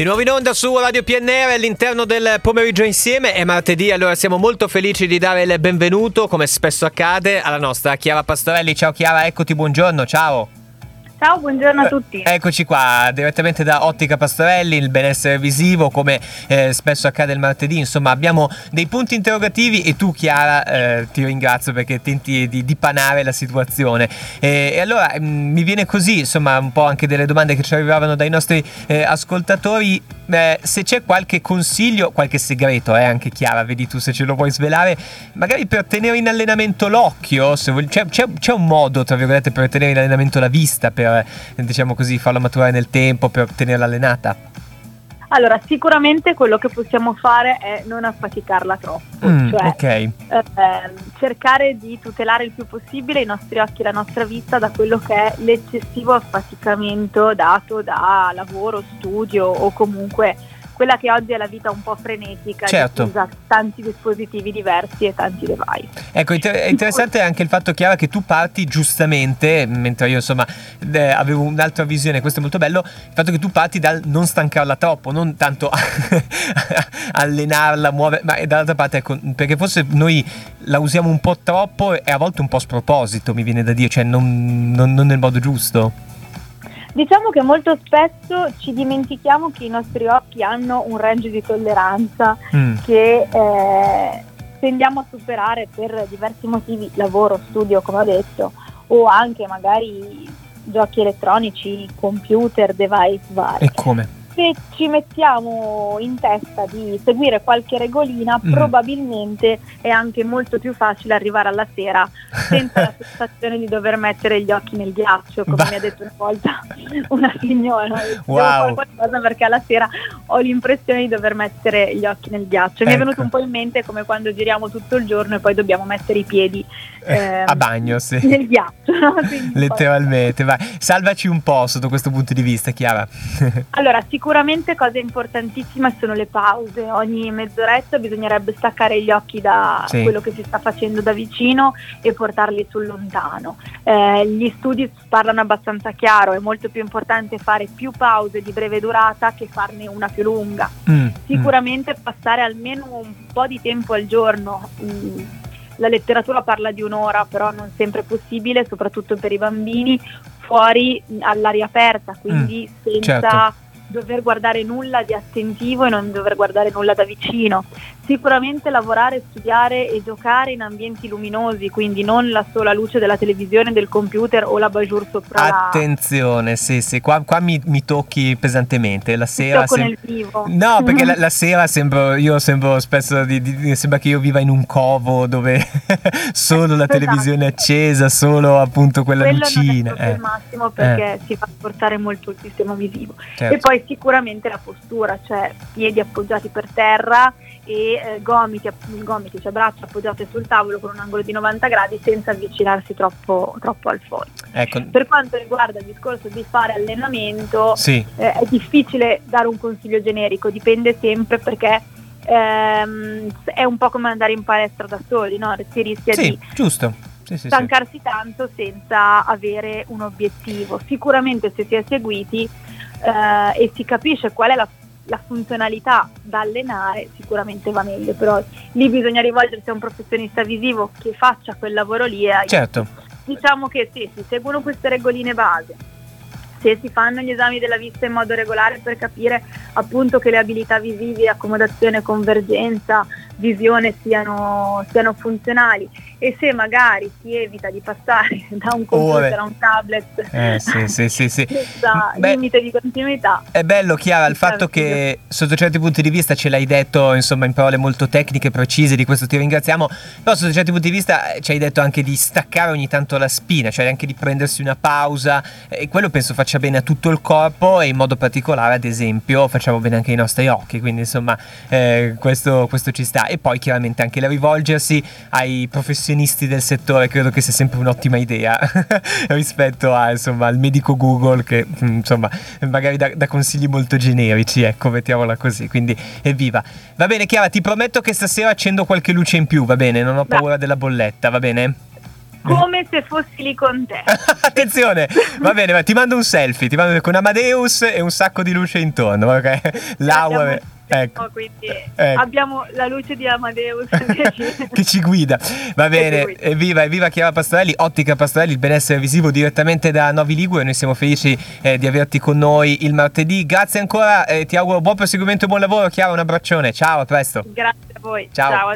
Di nuovo in onda su Radio PNR all'interno del pomeriggio insieme. È martedì, allora siamo molto felici di dare il benvenuto, come spesso accade, alla nostra Chiara Pastorelli. Ciao Chiara, eccoti, buongiorno, ciao. Ciao, buongiorno a tutti. Eh, eccoci qua, direttamente da Ottica Pastorelli, il benessere visivo, come eh, spesso accade il martedì. Insomma, abbiamo dei punti interrogativi e tu, Chiara, eh, ti ringrazio perché tenti di dipanare la situazione. E, e allora mh, mm, mi viene così, insomma, un po' anche delle domande che ci arrivavano dai nostri eh, se c'è qualche consiglio, qualche segreto, eh, anche Chiara, vedi tu se ce lo vuoi svelare, magari per tenere in allenamento l'occhio, vuoi, c'è, c'è, c'è un modo, tra virgolette, per tenere in allenamento la vista, per diciamo così, farla maturare nel tempo, per tenerla allenata? Allora, sicuramente quello che possiamo fare è non affaticarla troppo, mm, cioè okay. eh, cercare di tutelare il più possibile i nostri occhi e la nostra vista da quello che è l'eccessivo affaticamento dato da lavoro, studio o comunque quella che oggi è la vita un po' frenetica, certo. usa tanti dispositivi diversi e tanti device. Ecco, è interessante anche il fatto, Chiara, che tu parti giustamente, mentre io insomma eh, avevo un'altra visione, questo è molto bello, il fatto che tu parti dal non stancarla troppo, non tanto allenarla, muovere, ma dall'altra parte, ecco, perché forse noi la usiamo un po' troppo e a volte un po' a sproposito, mi viene da dire, cioè non, non, non nel modo giusto. Diciamo che molto spesso ci dimentichiamo che i nostri occhi hanno un range di tolleranza mm. che eh, tendiamo a superare per diversi motivi, lavoro, studio come ho detto, o anche magari giochi elettronici, computer, device vari. E come? Se ci mettiamo in testa di seguire qualche regolina, mm. probabilmente è anche molto più facile arrivare alla sera senza la sensazione di dover mettere gli occhi nel ghiaccio, come bah. mi ha detto una volta una signora. Wow. Devo fare qualcosa perché alla sera ho l'impressione di dover mettere gli occhi nel ghiaccio. Mi è venuto ecco. un po' in mente come quando giriamo tutto il giorno e poi dobbiamo mettere i piedi eh, a bagno, sì. Nel ghiaccio. Letteralmente, vai. Salvaci un po' sotto questo punto di vista, Chiara. allora, sicuramente cosa importantissima sono le pause. Ogni mezz'oretta bisognerebbe staccare gli occhi da sì. quello che si sta facendo da vicino e portarli sul lontano. Eh, gli studi parlano abbastanza chiaro, è molto più importante fare più pause di breve durata che farne una più lunga. Mm, mm. sicuramente mm. passare almeno un po' di tempo al giorno. Mh, mm, la letteratura parla di un'ora, però non sempre è possibile, soprattutto per i bambini, fuori all'aria aperta, quindi mm, senza certo. dover guardare nulla di attentivo e non dover guardare nulla da vicino sicuramente lavorare, studiare e giocare in ambienti luminosi, quindi non la sola luce della televisione, del computer o la bajour sopra Attenzione, la... sì, sì, qua, qua mi, mi, tocchi pesantemente. La sera... Sem- nel vivo. No, perché la, la, sera sembro, io sembro spesso, di, di, sembra che io viva in un covo dove solo la esatto. televisione è accesa, solo appunto quella Quello lucina. Non è eh. il massimo perché eh. si fa portare molto il sistema visivo. Certo. E poi sicuramente la postura, cioè piedi appoggiati per terra e eh, gomiti, gomiti, cioè braccia appoggiate sul tavolo con un angolo di 90 gradi senza avvicinarsi troppo, troppo al foglio. Ecco. Per quanto riguarda il discorso di fare allenamento, sì. eh, è difficile dare un consiglio generico, dipende sempre perché ehm, è un po' come andare in palestra da soli, no? si rischia sì, di giusto. Sì, sì, stancarsi tanto senza avere un obiettivo. Sicuramente se si è seguiti eh, e si capisce qual è la la funzionalità da allenare sicuramente va meglio, però lì bisogna rivolgersi a un professionista visivo che faccia quel lavoro lì e certo. diciamo che sì, si seguono queste regoline base. Se si fanno gli esami della vista in modo regolare per capire appunto che le abilità visive, accomodazione, convergenza, visione siano, siano funzionali e se magari si evita di passare da un computer oh, a un tablet eh, sì, sì, sì, sì. senza Beh, limite di continuità. È bello Chiara il fatto che sotto certi punti di vista ce l'hai detto insomma in parole molto tecniche precise, di questo ti ringraziamo, però sotto certi punti di vista ci hai detto anche di staccare ogni tanto la spina, cioè anche di prendersi una pausa e quello penso faccia bene a tutto il corpo e in modo particolare ad esempio facciamo bene anche ai nostri occhi, quindi insomma eh, questo, questo ci sta e poi chiaramente anche la rivolgersi ai professionisti professionisti del settore credo che sia sempre un'ottima idea rispetto a, insomma, al medico Google che mm, insomma magari dà, consigli molto generici, ecco, mettiamola così, quindi evviva. Va bene Chiara, ti prometto che stasera accendo qualche luce in più, va bene? Non ho paura della bolletta, va bene? come se fossi lì con te. Attenzione, va bene, ma ti mando un selfie, ti mando con Amadeus e un sacco di luce intorno, ok? L'aura. Ecco. quindi ecco. abbiamo la luce di Amadeus che ci, che ci guida. Va bene, evviva, evviva Chiara Pastorelli, Ottica Pastorelli, il benessere visivo direttamente da Novi Ligure. Noi siamo felici eh, di averti con noi il martedì. Grazie ancora, eh, ti auguro buon proseguimento e buon lavoro. Chiara, un abbraccione. Ciao, a presto. Grazie a voi. Ciao. Ciao